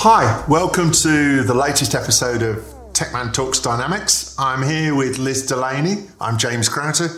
Hi, welcome to the latest episode of Techman Talks Dynamics. I'm here with Liz Delaney. I'm James Crowter.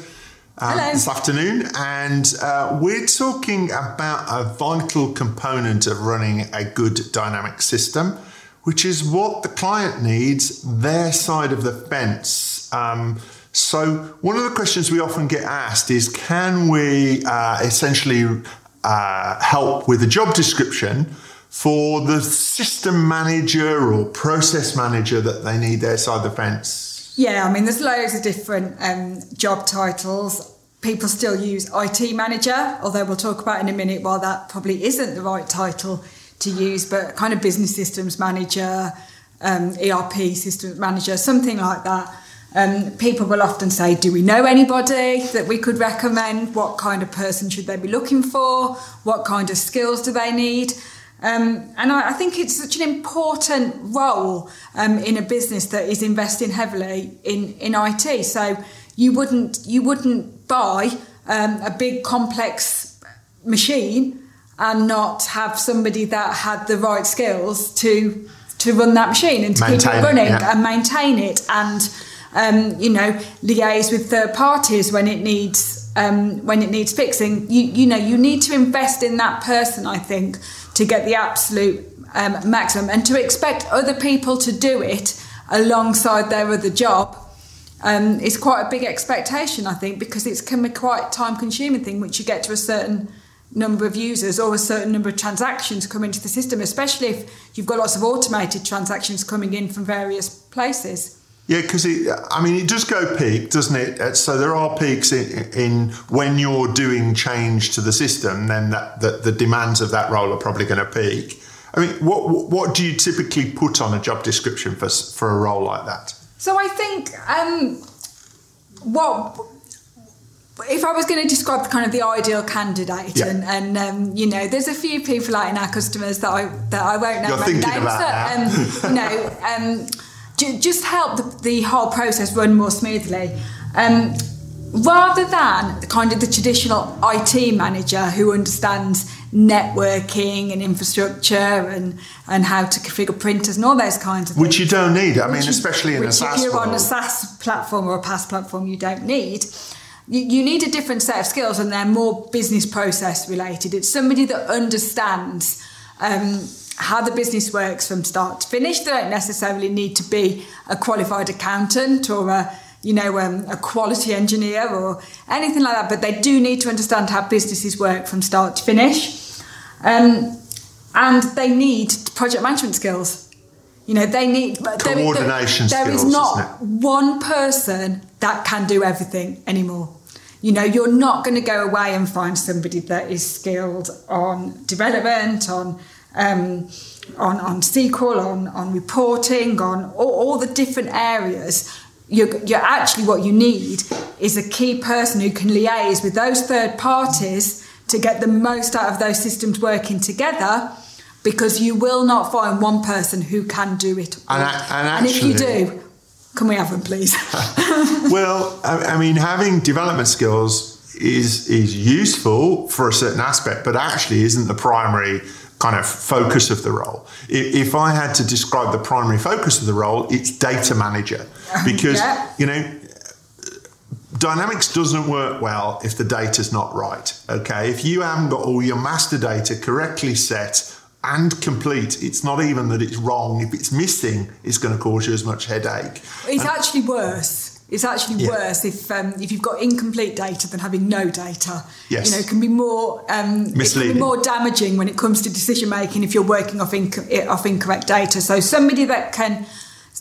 Um, Hello. This afternoon, and uh, we're talking about a vital component of running a good dynamic system, which is what the client needs, their side of the fence. Um, so, one of the questions we often get asked is can we uh, essentially uh, help with a job description for the system manager or process manager that they need their side of the fence? Yeah, I mean, there's loads of different um, job titles. People still use IT manager, although we'll talk about in a minute why that probably isn't the right title to use, but kind of business systems manager, um, ERP systems manager, something like that. Um, people will often say, Do we know anybody that we could recommend? What kind of person should they be looking for? What kind of skills do they need? Um, and I, I, think it's such an important role um, in a business that is investing heavily in, in IT. So you wouldn't you wouldn't buy um, a big complex machine and not have somebody that had the right skills to to run that machine and to Maintain keep it, it running yeah. and maintain it and um, you know liaise with third parties when it needs um, when it needs fixing. You you know you need to invest in that person. I think to get the absolute um, maximum and to expect other people to do it alongside their other job um, is quite a big expectation, I think, because it's can be quite time consuming thing once you get to a certain number of users or a certain number of transactions come into the system, especially if you've got lots of automated transactions coming in from various places. Yeah, because it—I mean, it does go peak, doesn't it? Uh, So there are peaks in, in when you're doing change to the system, then that, that the demands of that role are probably going to peak. I mean, what what do you typically put on a job description for for a role like that? So I think um, what if I was going to describe kind of the ideal candidate, Yeah. and, and um, you know, there's a few people out in our customers that I that I won't know You're thinking names about that um, you know um, just help the, the whole process run more smoothly. Um, rather than the kind of the traditional IT manager who understands networking and infrastructure and, and how to configure printers and all those kinds of things. Which you don't need. I mean, you- especially in a which SaaS if you're on a. SaaS platform or a PaaS platform, you don't need. You, you need a different set of skills, and they're more business process related. It's somebody that understands um, how the business works from start to finish. They don't necessarily need to be a qualified accountant or a you know um, a quality engineer or anything like that, but they do need to understand how businesses work from start to finish. Um, and they need project management skills. You know, they need there- there- Coordination there is skills, not one person that can do everything anymore. You know, you're not going to go away and find somebody that is skilled on development, on um, on on SQL, on on reporting, on all, all the different areas. You're, you're actually what you need is a key person who can liaise with those third parties to get the most out of those systems working together. Because you will not find one person who can do it. all. And a- and and if you do, can we have them, please? well, I, I mean, having development skills is is useful for a certain aspect, but actually isn't the primary kind of focus of the role. If, if I had to describe the primary focus of the role, it's data manager, because Yeah. you know. Dynamics doesn't work well if the data's not right. Okay, if you haven't got all your master data correctly set and complete, it's not even that it's wrong. If it's missing, it's going to cause you as much headache. It's actually worse. It's actually Yeah. worse if um, if you've got incomplete data than having no data. Yes. You know, it can be more um, it can Misleading. be more damaging when it comes to decision making if you're working off inc- off incorrect data. So somebody that can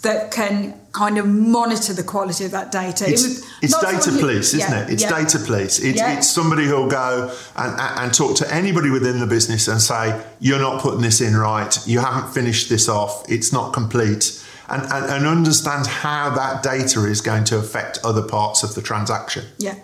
that can kind of monitor the quality of that data. It's, was it's data who- police, isn't yeah, it? It's yeah. data police. It's, Yeah. it's somebody who'll go and and talk to anybody within the business and say, "You're not putting this in right. You haven't finished this off. It's not complete." And, and, and understand how that data is going to affect other parts of the transaction. Yeah.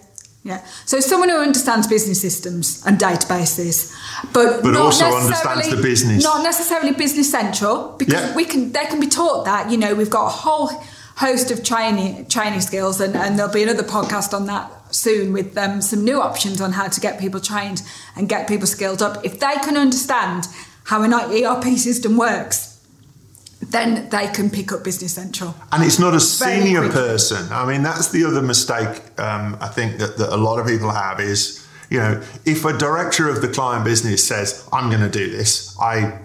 Yeah. So someone who understands business systems and databases, but But not also understands the business. Not necessarily business central, because Yeah. we can they can be taught that. You know, we've got a whole host of training training skills, and, and there'll be another podcast on that soon with um, some new options on how to get people trained and get people skilled up. If they can understand how an ERP system works, then they can pick up Business Central. And it's not a senior person. I mean, that's the other mistake um, I think that, that a lot of people have is, you know, if a director of the client business says, I'm going to do this, I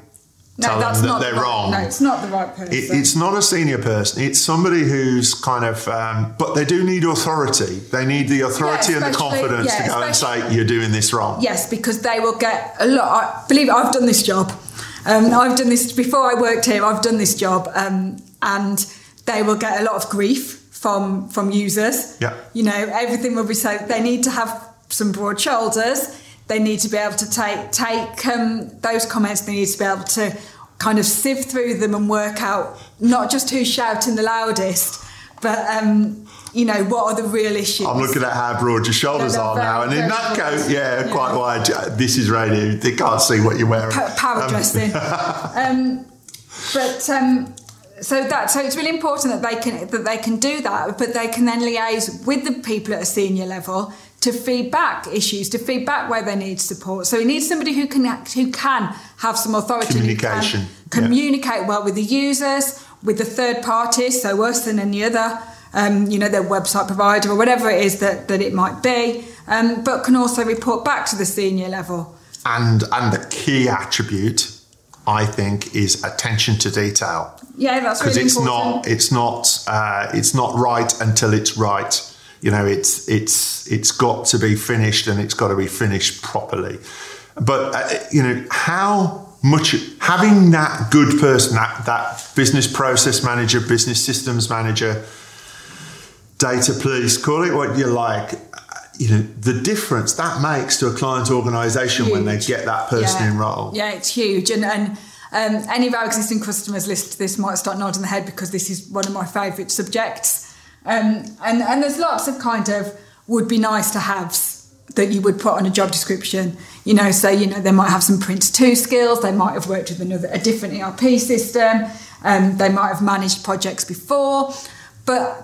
tell them that the they're wrong. No, it's not the right person. It, it's not a senior person. It's somebody who's kind of, um, but they do need authority. They need the authority and the confidence yeah, to go and say, you're doing this wrong. Yes, because they will get a lot. I believe I've done this job. Um, I've done this before I worked here. I've done this job, um, and they will get a lot of grief from from users. Yeah. You know, everything will be so. They need to have some broad shoulders. They need to be able to take take um, those comments. They need to be able to kind of sift through them and work out not just who's shouting the loudest, but um, you know what are the real issues. I'm looking at how broad your shoulders No, are they're now, and in that coat, yeah, Yeah. quite wide. This is radio; they can't see what you're wearing. Pa- power Um, dressing. um, but um, so that so it's really important that they can that they can do that, but they can then liaise with the people at a senior level to feed back issues, to feed back where they need support. So we need somebody who can act, who can have some authority, Communication, yeah. communicate well with the users, with the third parties, so us and any other. Um, you know, their website provider or whatever it is that, that it might be, um, but can also report back to the senior level. and and the key attribute, I think, is attention to detail. Yeah, that's because really it's important. not it's not uh, it's not right until it's right. You know, it's it's it's got to be finished and it's got to be finished properly. But uh, you know how much having that good person, that that business process manager, business systems manager, data police, call it what you like. You know the difference that makes to a client organisation when they get that person yeah. in role. Yeah, it's huge. And, and um, any of our existing customers listen to this might start nodding their head because this is one of my favourite subjects. Um, and, and there's lots of kind of would be nice to haves that you would put on a job description. You know, so, you know, they might have some Prince 2 skills, they might have worked with another, a different ERP system, um, they might have managed projects before.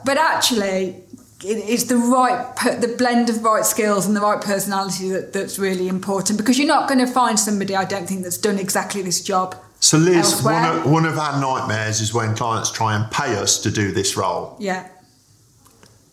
But, actually, it's the right the blend of right skills and the right personality that, that's really important because you're not going to find somebody I don't think that's done exactly this job. So, Liz, one of, one of our nightmares is when clients try and pay us to do this role Yeah,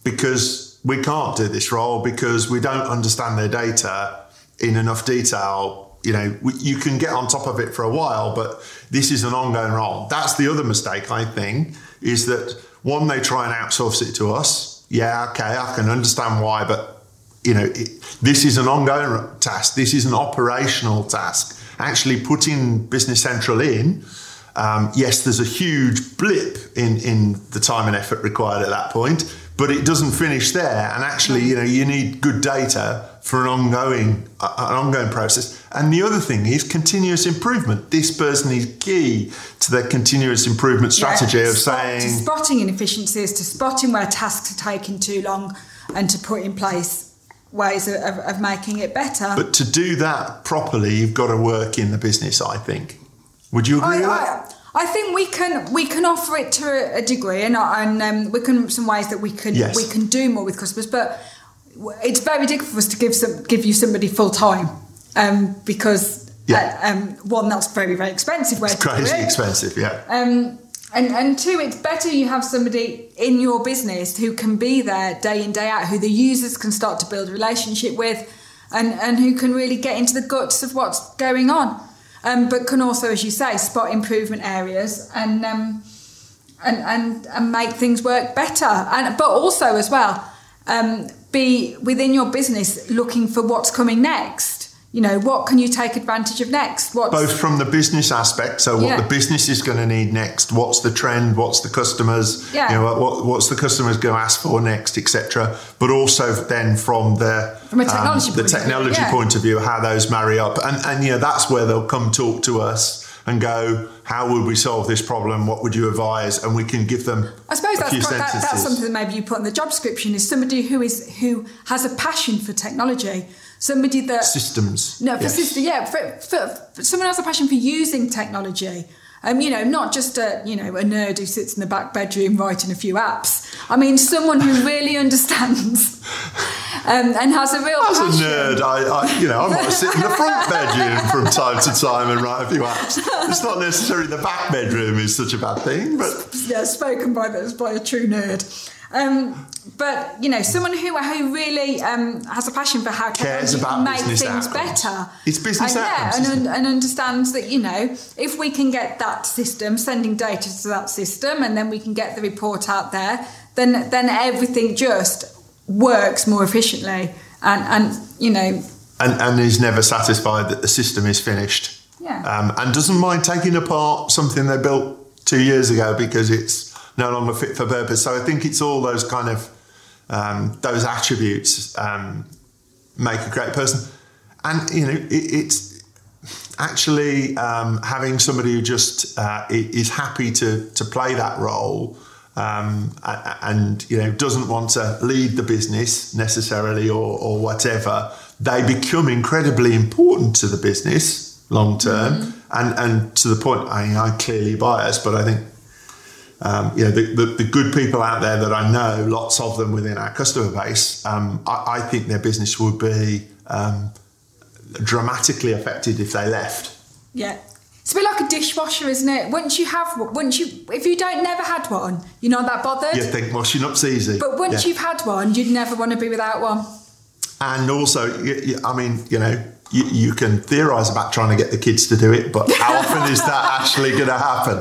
because we can't do this role because we don't understand their data in enough detail. You know, you can get on top of it for a while, but this is an ongoing role. That's the other mistake, I think, is that one, they try and outsource it to us. Yeah, okay, I can understand why, but you know, it, this is an ongoing task. This is an operational task. Actually, putting Business Central in, um, yes, there's a huge blip in in the time and effort required at that point, but it doesn't finish there. And actually, you know, you need good data for an ongoing uh, an ongoing process. And the other thing is continuous improvement. This person is key to their continuous improvement strategy Yeah, of spot- saying to spotting inefficiencies, to spotting where tasks are taking too long, and to put in place ways of, of, of making it better. But to do that properly, you've got to work in the business. I think. Would you agree I, with that? I, I think we can we can offer it to a, a degree, and, and um, we can some ways that we can Yes. we can do more with customers. But it's very difficult for us to give some give you somebody full time um, because Yeah. uh, um, one that's very very expensive. Where It's crazy it. expensive. Yeah. Um, and, and two, it's better you have somebody in your business who can be there day in, day out, who the users can start to build a relationship with, and, and who can really get into the guts of what's going on. Um, but can also, as you say, spot improvement areas and, um, and, and, and make things work better. And, but also, as well, um, be within your business looking for what's coming next. You know, what can you take advantage of next? What's, Both from the business aspect, so what Yeah. the business is going to need next, what's the trend, what's the customers, Yeah. you know, what, what's the customers going to ask for next, etc. But also then from the From a technology the point of view, technology yeah. point of view, how those marry up, and and you know that's where they'll come talk to us and go, how would we solve this problem? What would you advise? And we can give them. I suppose a that's, pro- that, that's something that maybe you put in the job description is somebody who is who has a passion for technology, somebody that systems. no for Yes. sister yeah for, for, for someone has a passion for using technology, Um, you know, not just a you know a nerd who sits in the back bedroom writing a few apps. I mean, someone who really understands um, and has a real. As a nerd, I, I you know I might sit in the front bedroom from time to time and write a few apps. It's not necessarily the back bedroom is such a bad thing, but yeah, spoken by this by a true nerd. Um, but you know, someone who who really um, has a passion for how Cares about make things outcomes. better. It's business and, outcomes, Yeah, and, and understands that you know if we can get that system sending data to that system, and then we can get the report out there, then then everything just works more efficiently, and and you know and, and is never satisfied that the system is finished. Yeah. Um, and doesn't mind taking apart something they built two years ago because it's no longer fit for purpose. So I think it's all those kind of um, those attributes um, make a great person. And you know, it, it's actually um, having somebody who just uh, is happy to to play that role. Um, and you know doesn't want to lead the business necessarily or, or whatever they become incredibly important to the business long term and and to the point I I'm clearly biased but I think um, you know the, the, the good people out there that I know lots of them within our customer base um, I, I think their business would be um, dramatically affected if they left Yeah. It's a bit like a dishwasher, isn't it? Once you have once you, if you don't never had one, you're not that bothered. you think washing up's easy But once Yeah. you've had one, you'd never want to be without one. And also, I mean, you know, you, you can theorise about trying to get the kids to do it, but how often is that actually going to happen?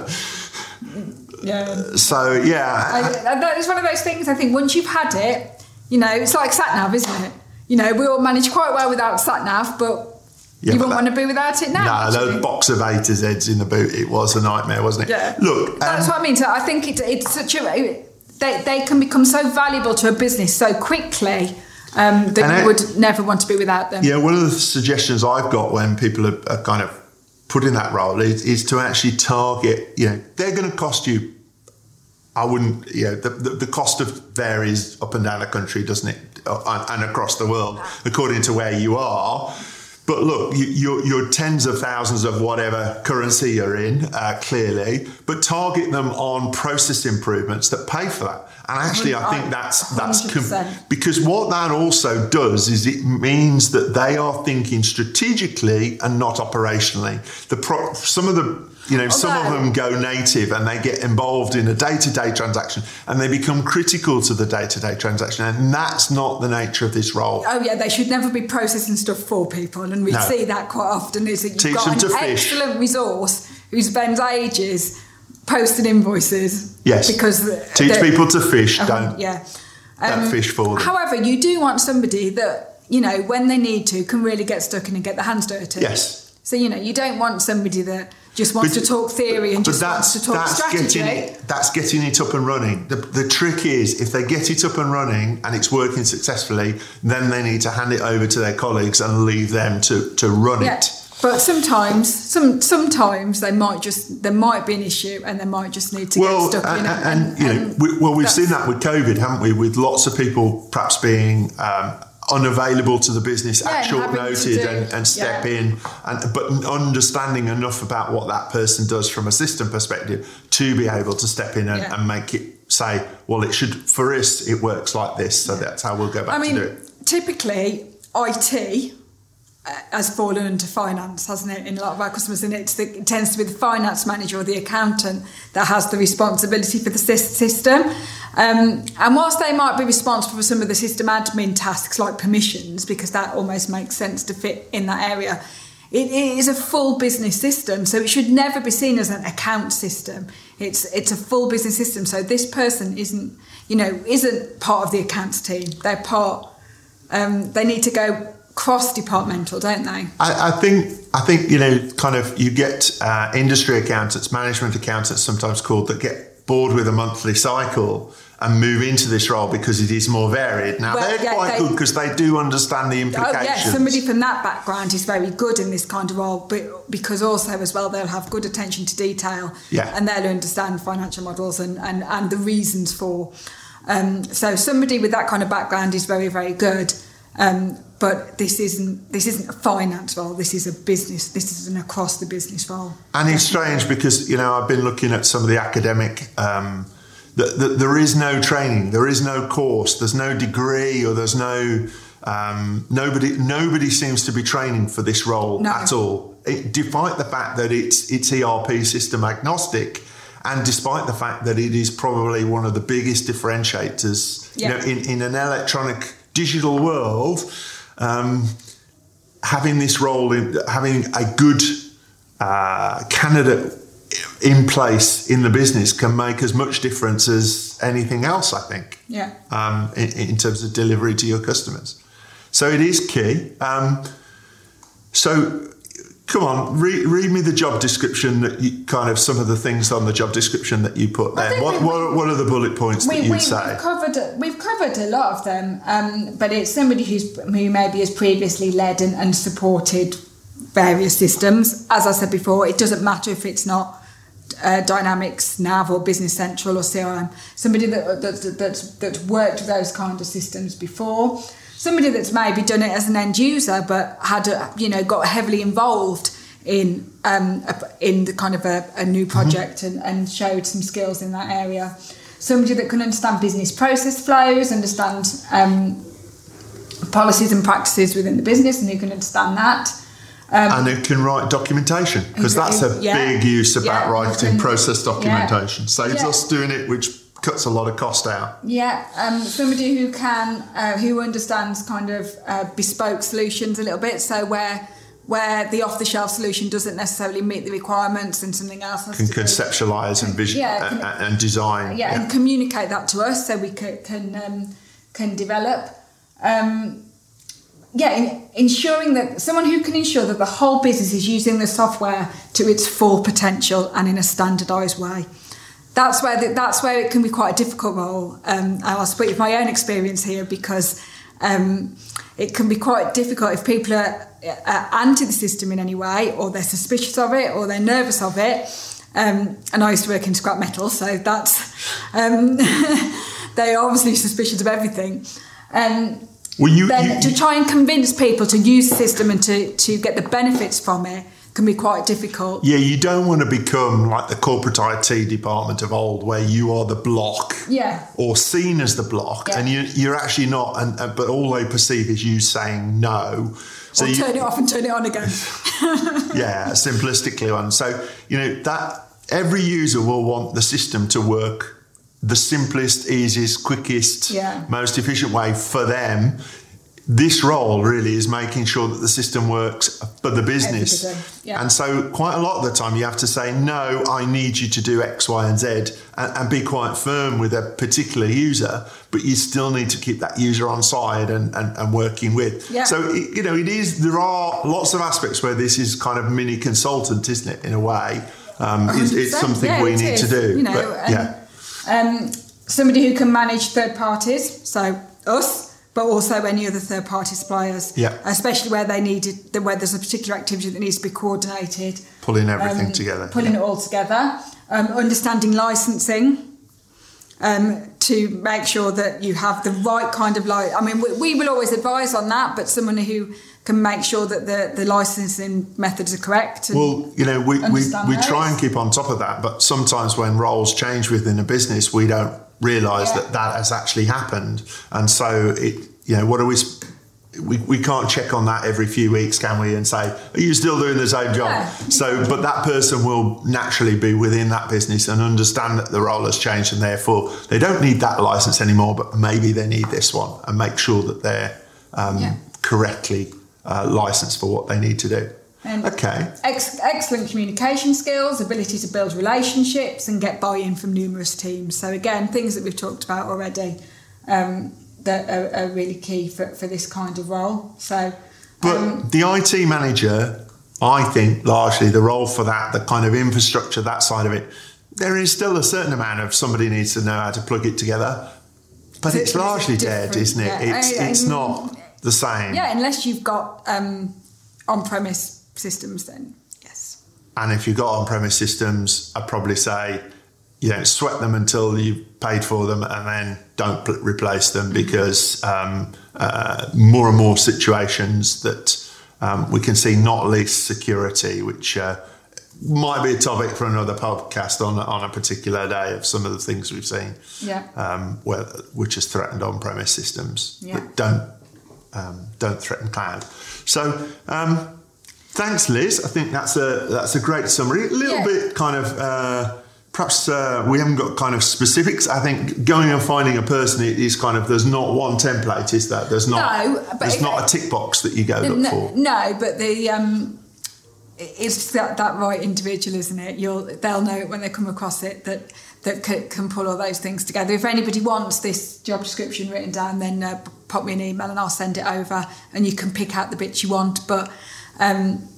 Yeah. So, yeah, I, that is one of those things. I think once you've had it, you know, it's like sat nav, isn't it? You know, we all manage quite well without sat nav, but Yeah, you wouldn't that- want to be without it now. no, those box of A to Z's in the boot, it was a nightmare, wasn't it? Yeah. Look, That's um, what I mean. So I think it, it's such a they, they can become so valuable to a business so quickly um, that you I- would never want to be without them. Yeah, one of the suggestions I've got when people are, are kind of put in that role is, is to actually target, you know, they're going to cost you, I wouldn't, you know, the, the, the cost of varies up and down the country, doesn't it? Uh, And across the world, according to where you are. But look, you, you're, you're tens of thousands of whatever currency you're in, uh, clearly, but target them on process improvements that pay for that. And actually, I think that's that's com- because what that also does is it means that they are thinking strategically and not operationally. The pro- some of the you know some of them go native and they get involved in a day-to-day transaction and they become critical to the day-to-day transaction and that's not the nature of this role. Oh yeah, they should never be processing stuff for people, and we No. see that quite often. Is that you've Teach got an excellent resource who spends ages posting invoices. Yes. because Teach people to fish, Uh-huh, don't yeah. don't fish for them. However, you do want somebody that you know when they need to can really get stuck in and get their hands dirty. Yes. So you know you don't want somebody that just wants But- to talk theory and just wants that's to talk that's strategy. getting that's getting it up and running. The, the trick is if they get it up and running and it's working successfully, then they need to hand it over to their colleagues and leave them to to run Yeah. it. But sometimes, some sometimes they might just there might be an issue and they might just need to Well, get stuck and, in it. and, you know, we, well, we've seen that with COVID, haven't we? With lots of people perhaps being um, unavailable to the business Yeah, at short notice and, and step yeah. in, and but understanding enough about what that person does from a system perspective to be able to step in and, Yeah. and make it say, well, it should for us it works like this, so that's how we'll go back I to do it. typically IT has fallen into finance, hasn't it? In a lot of our customers, and the, it tends to be the finance manager or the accountant that has the responsibility for the system. Um, and whilst they might be responsible for some of the system admin tasks like permissions, because that almost makes sense to fit in that area, it, it is a full business system, so it should never be seen as an account system. It's it's a full business system. So this person isn't, you know, isn't part of the accounts team. They're part. Um, they need to go cross departmental, don't they? I, I think I think you know, kind of, you get uh, industry accountants, management accountants, sometimes called, that get bored with a monthly cycle and move into this role because it is more varied. Now Well, they're yeah, quite they- good because they do understand the implications. Oh yeah, somebody from that background is very good in this kind of role, but because also as well they'll have good attention to detail, Yeah. and they'll understand financial models and and, and the reasons for. Um, so somebody with that kind of background is very very good. Um, but this isn't this isn't a finance role. This is a business. This is an across the business role. And it's strange because you know I've been looking at some of the academic. Um, that the, there is no training, there is no course, there's no degree, or there's no um, nobody. Nobody seems to be training for this role No. at all, it, despite the fact that it's it's ERP system agnostic. And despite the fact that it is probably one of the biggest differentiators, Yeah. you know, in, in an electronic digital world, um, having this role in having a good uh, candidate in place in the business can make as much difference as anything else. I think, Yeah. um, in, in terms of delivery to your customers. So it is key. Um, so. Come on, read, read me the job description that you kind of some of the things on the job description that you put there. What, we- what, what are the bullet points that you we, say? we've covered we've covered a lot of them, um, but it's somebody who's who maybe has previously led and, and supported various systems. As I said before, it doesn't matter if it's not uh, Dynamics, Nav, or Business Central or CRM. Somebody that that that's, that's worked with those kind of systems before. Somebody that's maybe done it as an end user, but had a, you know got heavily involved in um, a, in the kind of a, a new project and, and showed some skills in that area. Somebody that can understand business process flows, understand um, policies and practices within the business, and who can understand that. and who can write documentation because that's a Yeah. big use about Yeah, writing process documentation. Saves Yeah. us doing it, which cuts a lot of cost out. Yeah, um, somebody who can, uh, who understands kind of uh, bespoke solutions a little bit. So where where the off the shelf solution doesn't necessarily meet the requirements, and something else has Can conceptualize and vision Yeah, and, can- and design. yeah, and communicate that to us so we can can um, can develop. Um, yeah, in, ensuring that someone who can ensure that the whole business is using the software to its full potential and in a standardised way. That's where the, that's where it can be quite a difficult role. Um, and I'll speak with my own experience here because um, it can be quite difficult if people are uh, anti the system in any way, or they're suspicious of it, or they're nervous of it. Um, and I used to work in scrap metal, so that's um, they are obviously suspicious of everything. Um, Well, you, then you- to try and convince people to use the system and to, to get the benefits from it can be quite difficult. yeah, you don't want to become like the corporate IT department of old, where you are the block. Yeah. Or seen as the block, Yeah. and you, you're actually not. And uh, but all they perceive is you saying no. So or you, turn it off and turn it on again. yeah, simplistically on. So, you know, that every user will want the system to work the simplest, easiest, quickest, Yeah. most efficient way for them. This role really is making sure that the system works for the business. Yeah. And so, quite a lot of the time, you have to say, No, I need you to do X, Y, and Z, and, and be quite firm with a particular user, but you still need to keep that user on side and, and, and working with. Yeah. So, it, you know, it is, there are lots of aspects where this is kind of mini consultant, isn't it, in a way? Um, it's, it's something yeah, we it need is, to do. You know, but, yeah. um, somebody who can manage third parties, so us, but also any other third party suppliers. Yeah. Especially where they needed, where there's a particular activity that needs to be coordinated. Pulling everything um, together. Pulling it all together. Um, understanding licensing. Um, to make sure that you have the right kind of like I mean we, we will always advise on that but someone who can make sure that the, the licensing methods are correct and, Well, you know, we, we, we try and keep on top of that, but sometimes when roles change within a business, we don't realise Yeah. that that has actually happened. And so, it, you know, what are we, we, we can't check on that every few weeks, can we? And say, are you still doing the same job? Yeah. So, but that person will naturally be within that business and understand that the role has changed and therefore they don't need that license anymore, but maybe they need this one and make sure that they're um, Yeah. correctly uh, licensed for what they need to do. And- okay. Ex- excellent communication skills, ability to build relationships and get buy-in from numerous teams. So again, things that we've talked about already um, that are, are really key for, for this kind of role. So, But um, the IT manager, I think largely the role for that, the kind of infrastructure, that side of it, there is still a certain amount of somebody needs to know how to plug it together. But It's- it's largely dead, isn't it? yeah. It's I- I- it's not the same. yeah, unless you've got um, on-premise systems, then yes. And if you've got on-premise systems, I'd probably say you know, sweat them until you've paid for them and then don't pl- replace them because um, uh, more and more situations that um, we can see, not least security, which uh, might be a topic for another podcast on, on a particular day of some of the things we've seen, Yeah. um, where, which has threatened on-premise systems Yeah. that don't um, don't threaten cloud. So. Um, Thanks, Liz. I think that's a that's a great summary. A little Yeah. bit kind of uh, perhaps uh, we haven't got kind of specifics. I think going and finding a person is kind of there's not one template, is there? There's not. No, but there's not a tick box that you go look no, for. no, but the um, it's that, that right individual, isn't it? You'll they'll know it when they come across it that that can, can pull all those things together. If anybody wants this job description written down, then uh, pop me an email and I'll send it over, and you can pick out the bits you want. But um,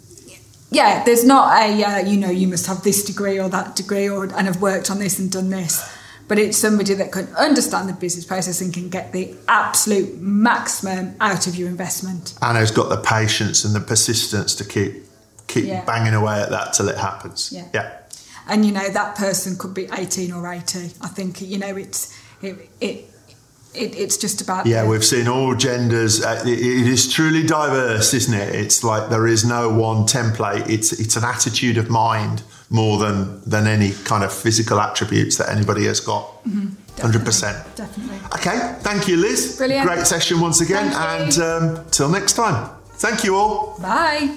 yeah, there's not a uh, you know you must have this degree or that degree or and have worked on this and done this. But it's somebody that can understand the business process and can get the absolute maximum out of your investment. And has got the patience and the persistence to keep keep Yeah. banging away at that till it happens. Yeah. yeah. and you know that person could be 18 or 80 i think you know it's it, it, it it's just about Yeah, the- we've seen all genders. Uh, it, it is truly diverse, isn't it? It's like there is no one template. It's it's an attitude of mind more than than any kind of physical attributes that anybody has got. 100 percent. definitely Okay, thank you, Liz. Brilliant. Great session once again, and um, till next time. Thank you all. bye